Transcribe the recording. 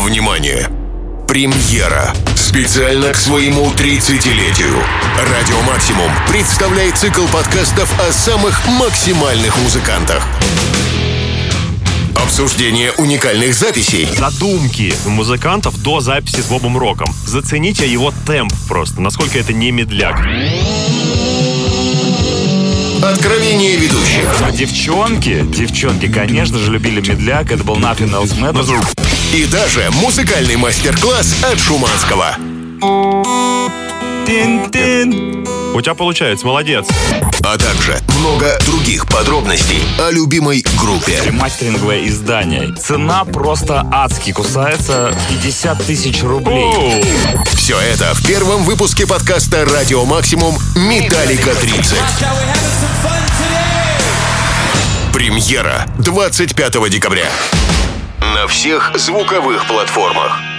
Внимание! Премьера. Специально к своему 30-летию. Радио Максимум представляет цикл подкастов о самых максимальных музыкантах. Обсуждение уникальных записей. Задумки музыкантов до записи с Бобом Роком. Зацените его темп просто, насколько это не медляк. Откровение ведущих. А девчонки, девчонки, конечно же, любили медляк. Это был Nothing Else Matters. И даже музыкальный мастер-класс от Шуманского. Тин-тин. У тебя получается, молодец. А также много других подробностей о любимой группе. Ремастеринговое издание. Цена просто адски кусается. 50 тысяч рублей. Оу. Все это в первом выпуске подкаста «Радио Максимум. Металлика 30». Премьера 25 декабря. На всех звуковых платформах.